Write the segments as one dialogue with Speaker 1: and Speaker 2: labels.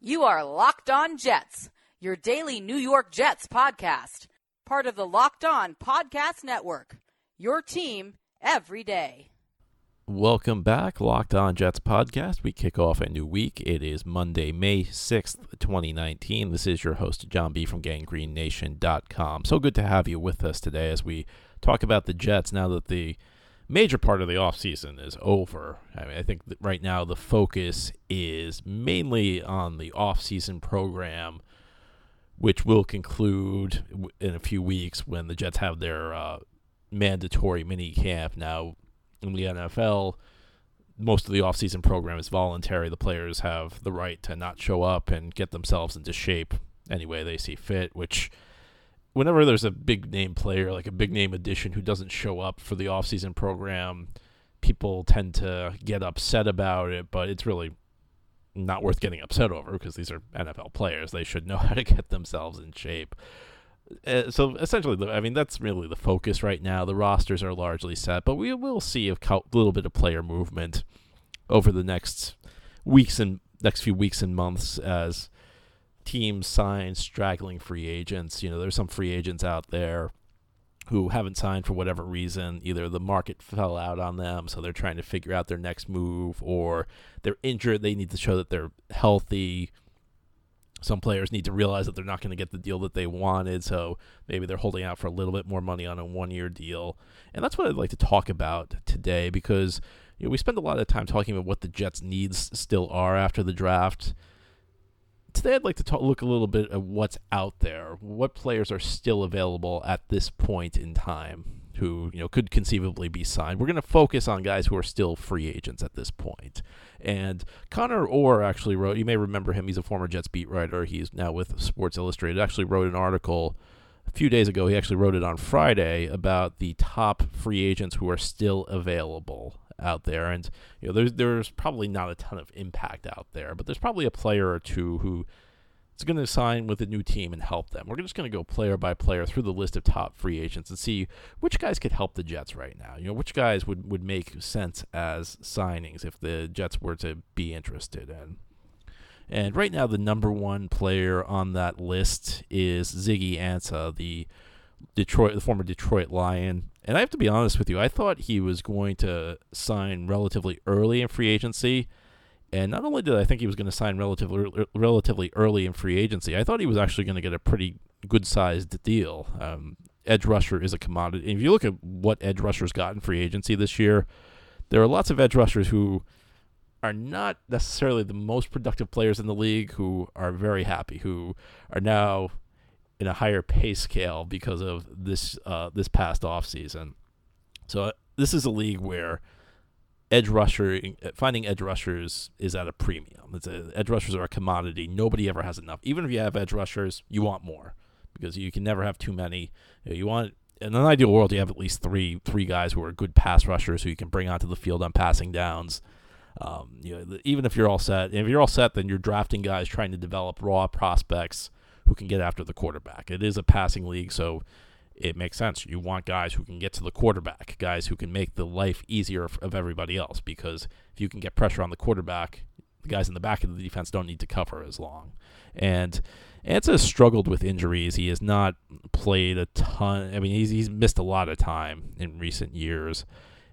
Speaker 1: You are Locked On Jets, your daily New York Jets podcast, part of the Locked On Podcast Network. Your team every day.
Speaker 2: Welcome back, Locked On Jets podcast. We kick off a new week. It is Monday, May 6th, 2019. This is your host, John B. from GangGreenNation.com. So good to have you with us today as we talk about the Jets now that the major part of the offseason is over. I mean, I think right now the focus is mainly on the offseason program, which will conclude in a few weeks when the Jets have their uh, mandatory mini camp. Now, in the NFL, most of the offseason program is voluntary. The players have the right to not show up and get themselves into shape any way they see fit, which whenever there's a big name player, like a big name addition who doesn't show up for the offseason program, people tend to get upset about it, but it's really not worth getting upset over because these are NFL players. They should know how to get themselves in shape. Uh, so essentially, I mean, that's really the focus right now. The rosters are largely set, but we will see a little bit of player movement over the next weeks and next few weeks and months as teams sign straggling free agents. You know, there's some free agents out there who haven't signed for whatever reason. Either the market fell out on them, so they're trying to figure out their next move, or they're injured. They need to show that they're healthy some players need to realize that they're not going to get the deal that they wanted, so maybe they're holding out for a little bit more money on a one-year deal. And that's what I'd like to talk about today because you know, we spend a lot of time talking about what the Jets' needs still are after the draft. Today, I'd like to talk, look a little bit at what's out there, what players are still available at this point in time who you know could conceivably be signed. We're going to focus on guys who are still free agents at this point. And Connor Orr actually wrote. You may remember him. He's a former Jets beat writer. He's now with Sports Illustrated. Actually wrote an article a few days ago. He actually wrote it on Friday about the top free agents who are still available out there. And you know, there's there's probably not a ton of impact out there, but there's probably a player or two who is going to sign with a new team and help them. We're just going to go player by player through the list of top free agents and see which guys could help the Jets right now. You know, which guys would, would make sense as signings if the Jets were to be interested in. And right now, the number one player on that list is Ziggy Ansah, the Detroit, the former Detroit Lion. And I have to be honest with you, I thought he was going to sign relatively early in free agency and not only did I think he was going to sign relatively relatively early in free agency, I thought he was actually going to get a pretty good sized deal. Um, edge rusher is a commodity. And if you look at what edge rushers got in free agency this year, there are lots of edge rushers who are not necessarily the most productive players in the league who are very happy, who are now in a higher pay scale because of this uh, this past offseason. So uh, this is a league where edge rusher finding edge rushers is at a premium. It's a, edge rushers are a commodity. Nobody ever has enough. Even if you have edge rushers, you want more because you can never have too many. You, know, you want in an ideal world, you have at least three three guys who are good pass rushers who you can bring onto the field on passing downs. Um, you know, even if you're all set, if you're all set, then you're drafting guys trying to develop raw prospects who can get after the quarterback. It is a passing league, so it makes sense. You want guys who can get to the quarterback, guys who can make the life easier of everybody else. Because if you can get pressure on the quarterback, the guys in the back of the defense don't need to cover as long. And Ansah has struggled with injuries. He has not played a ton. I mean, he's he's missed a lot of time in recent years.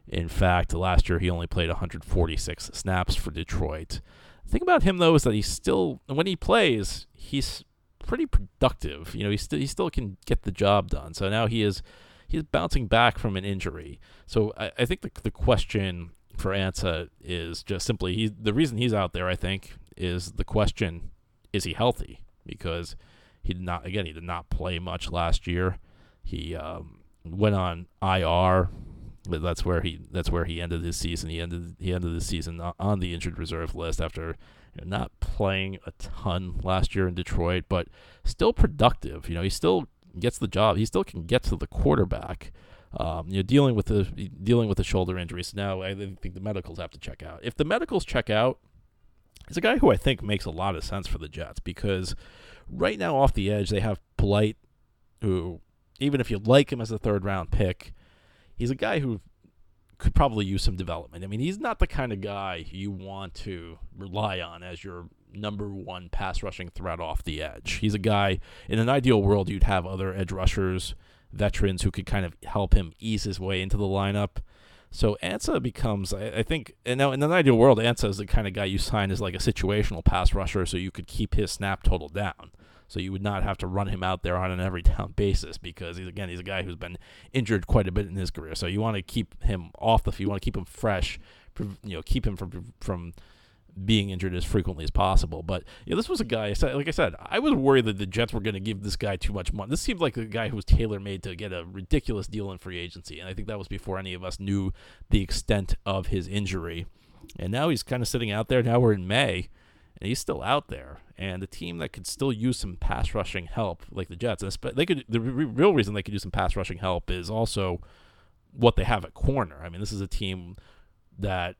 Speaker 2: In fact, last year he only played 146 snaps for Detroit. The thing about him though is that he's still when he plays, he's pretty productive. You know, he still he still can get the job done. So now he is he's bouncing back from an injury. So I, I think the the question for Ansah is just simply he the reason he's out there. I think is the question: Is he healthy? Because he did not again he did not play much last year. He um, went on IR. That's where he that's where he ended his season. He ended he ended the season on the injured reserve list after you know, not playing a ton last year in Detroit, but still productive. You know, he still gets the job. He still can get to the quarterback. Um, you know, dealing with the dealing with the shoulder injuries. Now, I think the medicals have to check out. If the medicals check out, he's a guy who I think makes a lot of sense for the Jets because right now off the edge they have Polite, who even if you like him as a third round pick, he's a guy who could probably use some development. I mean, he's not the kind of guy you want to rely on as your number one pass rushing threat off the edge. He's a guy in an ideal world you'd have other edge rushers, veterans who could kind of help him ease his way into the lineup. So Ansah becomes, I, I think, and now in an ideal world, Ansah is the kind of guy you sign as like a situational pass rusher, so you could keep his snap total down. So you would not have to run him out there on an every down basis because he's again he's a guy who's been injured quite a bit in his career. So you want to keep him off the field. You want to keep him fresh. You know, keep him from from being injured as frequently as possible. But yeah, this was a guy. Like I said, I was worried that the Jets were going to give this guy too much money. This seemed like a guy who was tailor made to get a ridiculous deal in free agency, and I think that was before any of us knew the extent of his injury. And now he's kind of sitting out there. Now we're in May, and he's still out there. And the team that could still use some pass rushing help, like the Jets, but they could. The real reason they could use some pass rushing help is also what they have at corner. I mean, this is a team that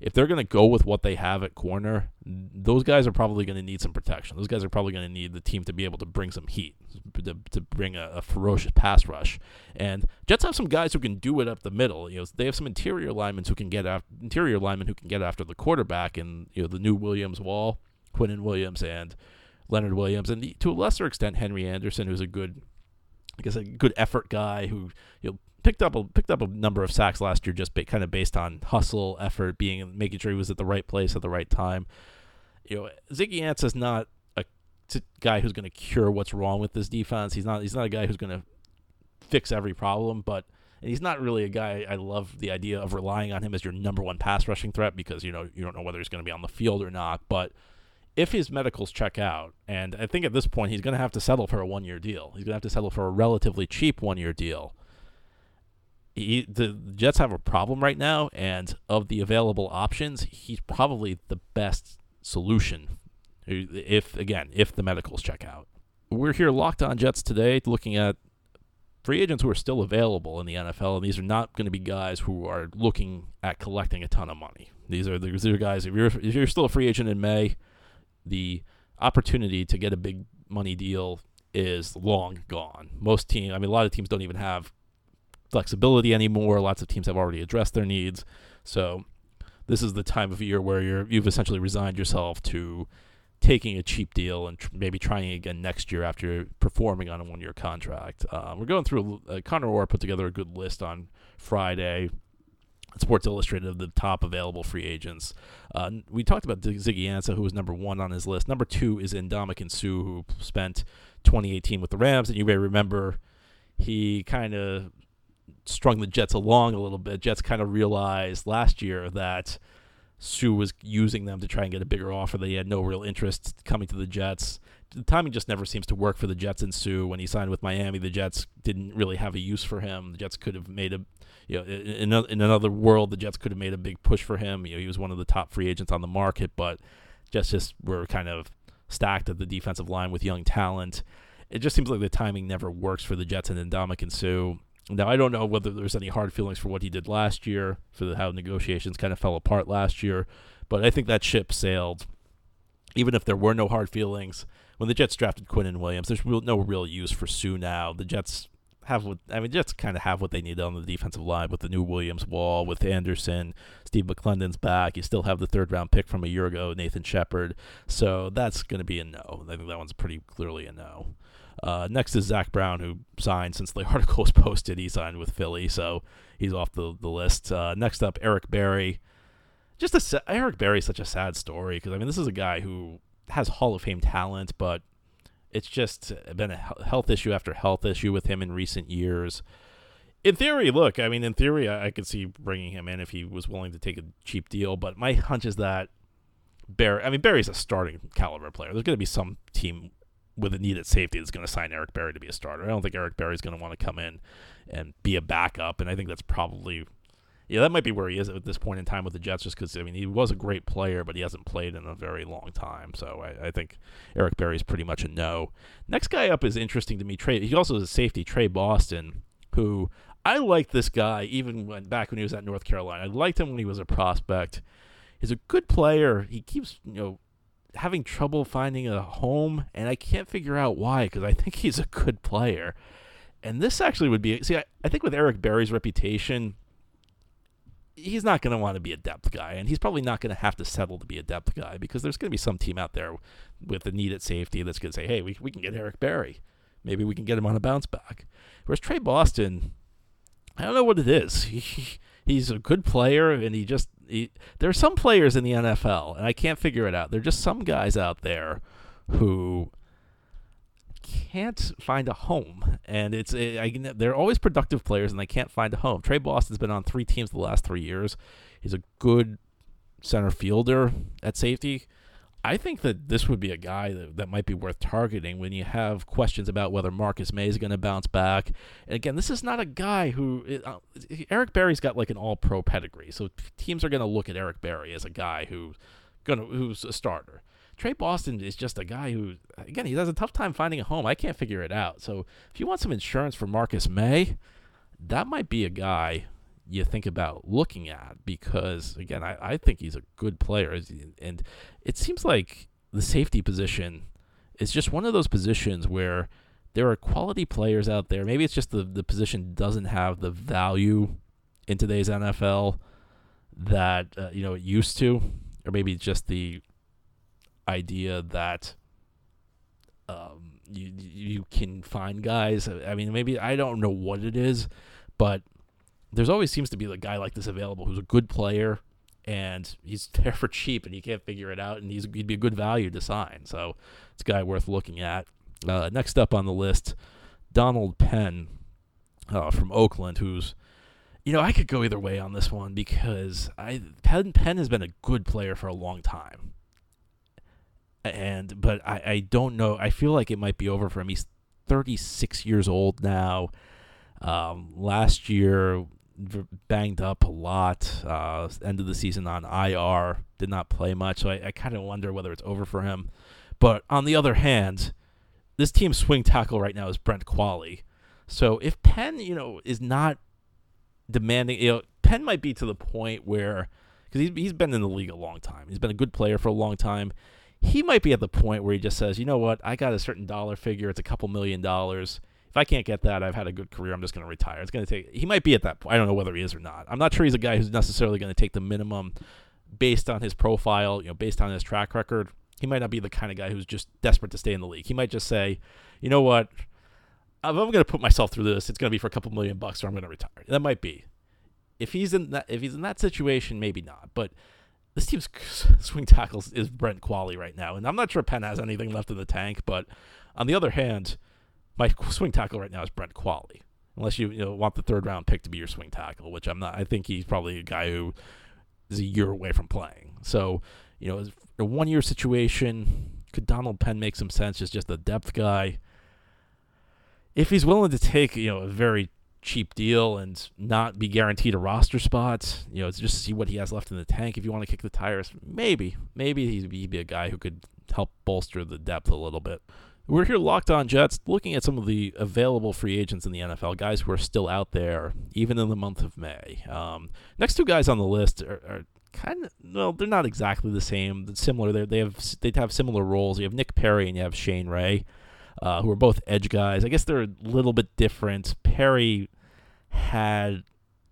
Speaker 2: if they're going to go with what they have at corner, those guys are probably going to need some protection. Those guys are probably going to need the team to be able to bring some heat, to, to bring a, a, ferocious pass rush. And Jets have some guys who can do it up the middle. You know, they have some interior linemen who can get after, interior linemen who can get after the quarterback, and you know the new Williams Wall, Quinnen Williams, and Leonard Williams, and the, to a lesser extent Henry Anderson, who's a good, I guess, a good effort guy who you know picked up a picked up a number of sacks last year, just kind of based on hustle, effort, being making sure he was at the right place at the right time. You know, Ziggy Ansah is not a guy who's going to cure what's wrong with this defense. He's not. He's not a guy who's going to fix every problem, but he's not really a guy. I love the idea of relying on him as your number one pass rushing threat because you know you don't know whether he's going to be on the field or not, but if his medicals check out, and I think at this point he's going to have to settle for a one year deal. He's going to have to settle for a relatively cheap one year deal he, the Jets have a problem right now, and of the available options, he's probably the best solution. If again, if the medicals check out, we're here locked on Jets today, looking at free agents who are still available in the NFL, and these are not going to be guys who are looking at collecting a ton of money. These are these are guys. If you're if you're still a free agent in May, the opportunity to get a big money deal is long gone. Most teams, I mean, a lot of teams don't even have flexibility anymore. Lots of teams have already addressed their needs. So this is the time of year where you're you've essentially resigned yourself to taking a cheap deal and tr- maybe trying again next year after performing on a one year contract. Uh, we're going through. Uh, Connor Orr put together a good list on Friday. Sports Illustrated of the top available free agents. Uh, we talked about Ziggy Ansah, who was number one on his list. Number two is Ndamukong Suh, who spent 2018 with the Rams, and you may remember he kind of strung the Jets along a little bit. Jets kind of realized last year that Suh was using them to try and get a bigger offer. They had no real interest coming to the Jets. The timing just never seems to work for the Jets and Suh. When he signed with Miami, the Jets didn't really have a use for him. The Jets could have made a, you know, in, in another world, the Jets could have made a big push for him. You know, he was one of the top free agents on the market, but Jets just were kind of stacked at the defensive line with young talent. It just seems like the timing never works for the Jets and Ndamukong Suh. Now I don't know whether there's any hard feelings for what he did last year, for the, how negotiations kind of fell apart last year, but I think that ship sailed. Even if there were no hard feelings, when the Jets drafted Quinnen Williams, there's real, no real use for Suh now. The Jets have what I mean, Jets kind of have what they need on the defensive line with the new Williams wall, with Anderson, Steve McLendon's back. You still have the third round pick from a year ago, Nathan Shepherd. So that's going to be a no. I think that one's pretty clearly a no. Uh, next is Zach Brown, who signed since the article was posted. He signed with Philly, so he's off the, the list. Uh, next up, Eric Berry. Just a, Eric Berry is such a sad story because I mean this is a guy who has Hall of Fame talent, but it's just been a health issue after health issue with him in recent years. In theory, look, I mean, in theory, I, I could see bringing him in if he was willing to take a cheap deal, but my hunch is that Berry. I mean, Berry's a starting caliber player. There's going to be some team with a need at safety that's going to sign Eric Berry to be a starter. I don't think Eric Berry's going to want to come in and be a backup, and I think that's probably yeah, that might be where he is at this point in time with the Jets, just because I mean he was a great player, but he hasn't played in a very long time. So I, I think Eric Berry's pretty much a no. Next guy up is interesting to me. Tre, he also is a safety, Tre Boston, who I liked this guy even when back when he was at North Carolina. I liked him when he was a prospect. He's a good player. He keeps you know having trouble finding a home, and I can't figure out why because I think he's a good player. And this actually would be see, I, I think with Eric Berry's reputation, he's not going to want to be a depth guy, and he's probably not going to have to settle to be a depth guy because there's going to be some team out there with a need at safety that's going to say, hey, we, we can get Eric Berry. Maybe we can get him on a bounce back. Whereas Tre Boston, I don't know what it is. He, he's a good player, and he just he, there are some players in the NFL, and I can't figure it out. There are just some guys out there who can't find a home, and it's eh, I, they're always productive players, and they can't find a home. Tre Boston's been on three teams the last three years. He's a good center fielder at safety. I think that this would be a guy that, that might be worth targeting when you have questions about whether Marcus Maye is going to bounce back. And again, this is not a guy who uh, Eric Berry's got like an all-pro pedigree, so teams are going to look at Eric Berry as a guy who going who's a starter. Tre Boston is just a guy who, again, he has a tough time finding a home. I can't figure it out. So if you want some insurance for Marcus Maye, that might be a guy you think about looking at because, again, I, I think he's a good player. And it seems like the safety position is just one of those positions where there are quality players out there. Maybe it's just the, the position doesn't have the value in today's NFL that, uh, you know, it used to. Or maybe just the idea that um, you you can find guys. I mean, maybe I don't know what it is, but there's always seems to be a guy like this available who's a good player and he's there for cheap and you can't figure it out and he's he'd be a good value to sign. So it's a guy worth looking at. Uh, next up on the list, Donald Penn uh, from Oakland, who's you know I could go either way on this one because I Penn, Penn has been a good player for a long time and but I, I don't know. I feel like it might be over for him. He's 36 years old now. Um, last year, banged up a lot. Uh, end of the season on IR, did not play much. So I, I kind of wonder whether it's over for him. But on the other hand, this team's swing tackle right now is Brent Qvale. So if Penn, you know, is not demanding, you know, Penn might be to the point where because he's, he's been in the league a long time. He's been a good player for a long time he might be at the point where he just says, you know what, I got a certain dollar figure, it's a couple million dollars. If I can't get that, I've had a good career. I'm just going to retire. It's going to take. He might be at that point. I don't know whether he is or not. I'm not sure he's a guy who's necessarily going to take the minimum based on his profile, you know, based on his track record. He might not be the kind of guy who's just desperate to stay in the league. He might just say, you know what, if I'm going to put myself through this, it's going to be for a couple million bucks, or I'm going to retire. That might be. If he's in that, if he's in that situation, maybe not. But this team's swing tackles is Brent Qvale right now, and I'm not sure Penn has anything left in the tank. But on the other hand, my swing tackle right now is Brent Qvale. Unless you, you know, want the third round pick to be your swing tackle, which I'm not. I think he's probably a guy who is a year away from playing. So, you know, a one year situation. Could Donald Penn make some sense? Is just a depth guy. If he's willing to take, you know, a very cheap deal and not be guaranteed a roster spot. You know, just see what he has left in the tank. If you want to kick the tires, maybe, maybe he'd be, he'd be a guy who could help bolster the depth a little bit. We're here locked on Jets, looking at some of the available free agents in the NFL, guys who are still out there, even in the month of May. Um, next two guys on the list are, are kind of well, they're not exactly the same. Similar, they they have they have similar roles. You have Nick Perry and you have Shane Ray uh, who are both edge guys. I guess they're a little bit different. Perry had,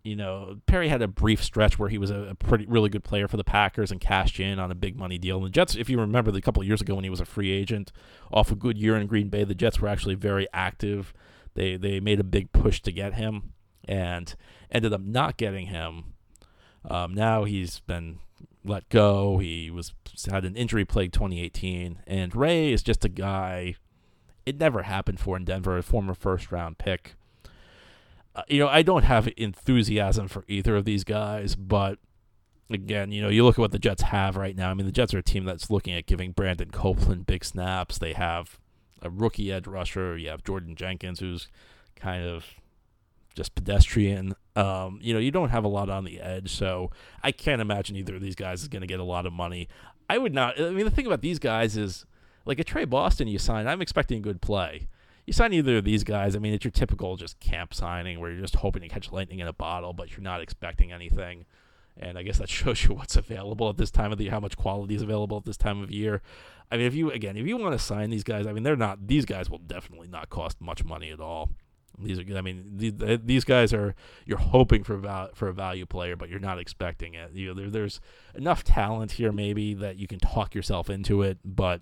Speaker 2: you know, Perry had a brief stretch where he was a, a, pretty really good player for the Packers and cashed in on a big money deal. And the Jets, if you remember, the couple of years ago when he was a free agent, off a good year in Green Bay, the Jets were actually very active. They they made a big push to get him and ended up not getting him. Um, now he's been let go. He was had an injury plagued 2018, and Ray is just a guy it never happened for in Denver, a former first round pick. You know, I don't have enthusiasm for either of these guys, but again, you know, you look at what the Jets have right now. I mean, the Jets are a team that's looking at giving Brandon Copeland big snaps. They have a rookie edge rusher. You have Jordan Jenkins, who's kind of just pedestrian. Um, you know, you don't have a lot on the edge, so I can't imagine either of these guys is going to get a lot of money. I would not. I mean, the thing about these guys is like a Tre Boston, you sign. I'm expecting good play. You sign either of these guys. I mean, it's your typical just camp signing where you're just hoping to catch lightning in a bottle, but you're not expecting anything. And I guess that shows you what's available at this time of the year, how much quality is available at this time of year. I mean, if you again, if you want to sign these guys, I mean, they're not. These guys will definitely not cost much money at all. These are, I mean, these, these guys are you're hoping for val- for a value player, but you're not expecting it. You know, there, there's enough talent here maybe that you can talk yourself into it, but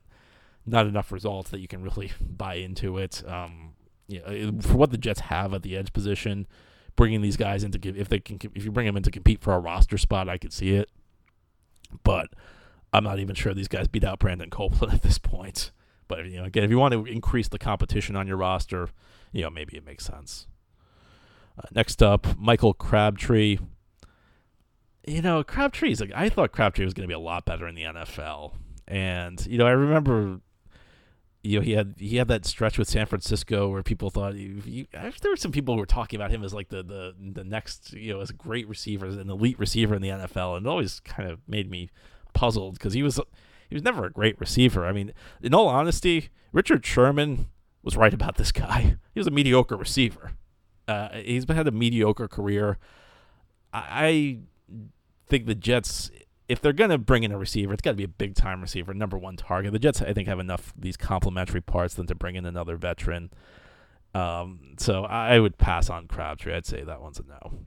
Speaker 2: not enough results that you can really buy into it. Um, know, for what the Jets have at the edge position, bringing these guys into if they can if you bring them in to compete for a roster spot, I could see it, but I'm not even sure these guys beat out Brandon Copeland at this point. But you know, again, if you want to increase the competition on your roster, you know, maybe it makes sense. Uh, next up, Michael Crabtree. You know, Crabtree's like I thought Crabtree was going to be a lot better in the NFL, and you know, I remember, you know, he had he had that stretch with San Francisco where people thought he, he, there were some people who were talking about him as like the the the next you know as a great receiver, as an elite receiver in the NFL, and it always kind of made me puzzled because he was he was never a great receiver. I mean, in all honesty, Richard Sherman was right about this guy. He was a mediocre receiver. Uh, he's had a mediocre career. I, think the Jets, if they're going to bring in a receiver, it's got to be a big time receiver, number one target. The Jets, I think, have enough these complementary parts than to bring in another veteran. Um, so I would pass on Crabtree. I'd say that one's a no.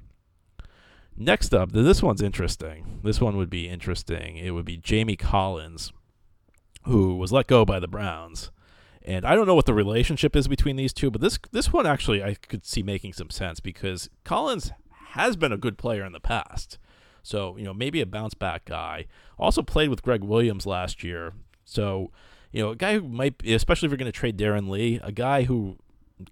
Speaker 2: Next up, this one's interesting. This one would be interesting. It would be Jamie Collins, who was let go by the Browns. And I don't know what the relationship is between these two, but this this one actually I could see making some sense because Collins has been a good player in the past. So, you know, maybe a bounce back guy. Also played with Gregg Williams last year. So, you know, a guy who might, especially if you're going to trade Darron Lee, a guy who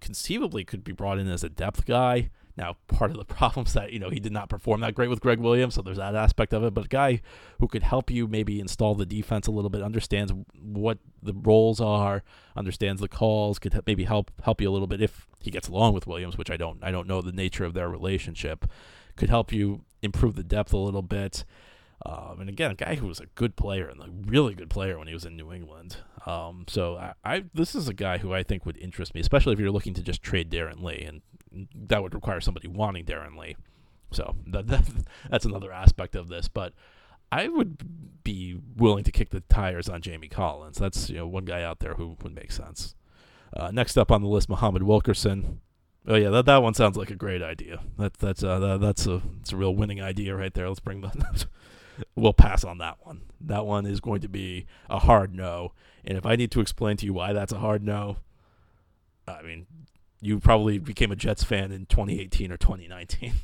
Speaker 2: conceivably could be brought in as a depth guy. Now, part of the problem is that, you know, he did not perform that great with Gregg Williams, so there's that aspect of it. But a guy who could help you maybe install the defense a little bit, understands what the roles are, understands the calls, could maybe help help you a little bit if he gets along with Williams, which I don't I don't know the nature of their relationship. Could help you improve the depth a little bit. Um, and again, a guy who was a good player and a really good player when he was in New England. Um, so I, I, this is a guy who I think would interest me, especially if you're looking to just trade Darron Lee, and that would require somebody wanting Darron Lee. So that, that that's another aspect of this, but I would be willing to kick the tires on Jamie Collins. That's you know one guy out there who would make sense. Uh, next up on the list, Muhammad Wilkerson. Oh yeah, that, that one sounds like a great idea. That that's uh, that, that's a it's a real winning idea right there. Let's bring the we'll pass on that one. That one is going to be a hard no. And if I need to explain to you why that's a hard no, I mean, you probably became a Jets fan in 2018 or 2019.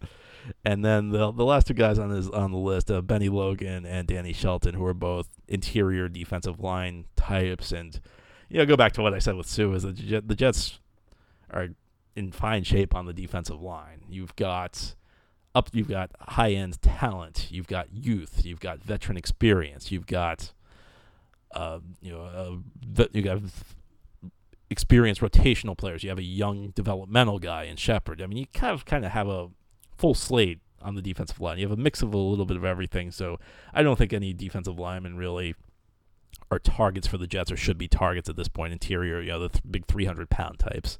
Speaker 2: and then the the last two guys on this on the list, uh, Bennie Logan and Danny Shelton, who are both interior defensive line types. And you know, go back to what I said with Suh is that the Jets are in fine shape on the defensive line. You've got up you've got high end talent, you've got youth, you've got veteran experience, you've got uh, you know uh, you got experienced rotational players. You have a young developmental guy in Shepherd. I mean, you kind of kind of have a full slate on the defensive line. You have a mix of a little bit of everything. So I don't think any defensive linemen really are targets for the Jets or should be targets at this point. Interior, you know, the th- big 300 pound types.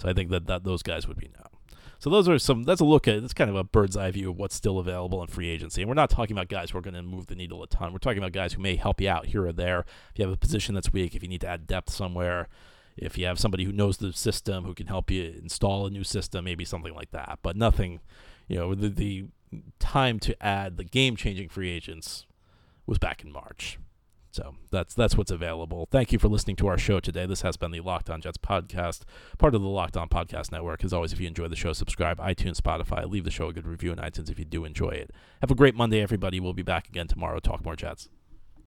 Speaker 2: So I think that, that those guys would be now. So those are some. That's a look at. It's kind of a bird's eye view of what's still available in free agency. And we're not talking about guys who are going to move the needle a ton. We're talking about guys who may help you out here or there. If you have a position that's weak, if you need to add depth somewhere, if you have somebody who knows the system who can help you install a new system, maybe something like that. But nothing, you know, the, the time to add the game changing free agents was back in March. So that's that's what's available. Thank you for listening to our show today. This has been the Locked On Jets podcast, part of the Locked On Podcast Network. As always, if you enjoy the show, subscribe iTunes, Spotify, leave the show a good review in iTunes if you do enjoy it. Have a great Monday, everybody. We'll be back again tomorrow. Talk more Jets.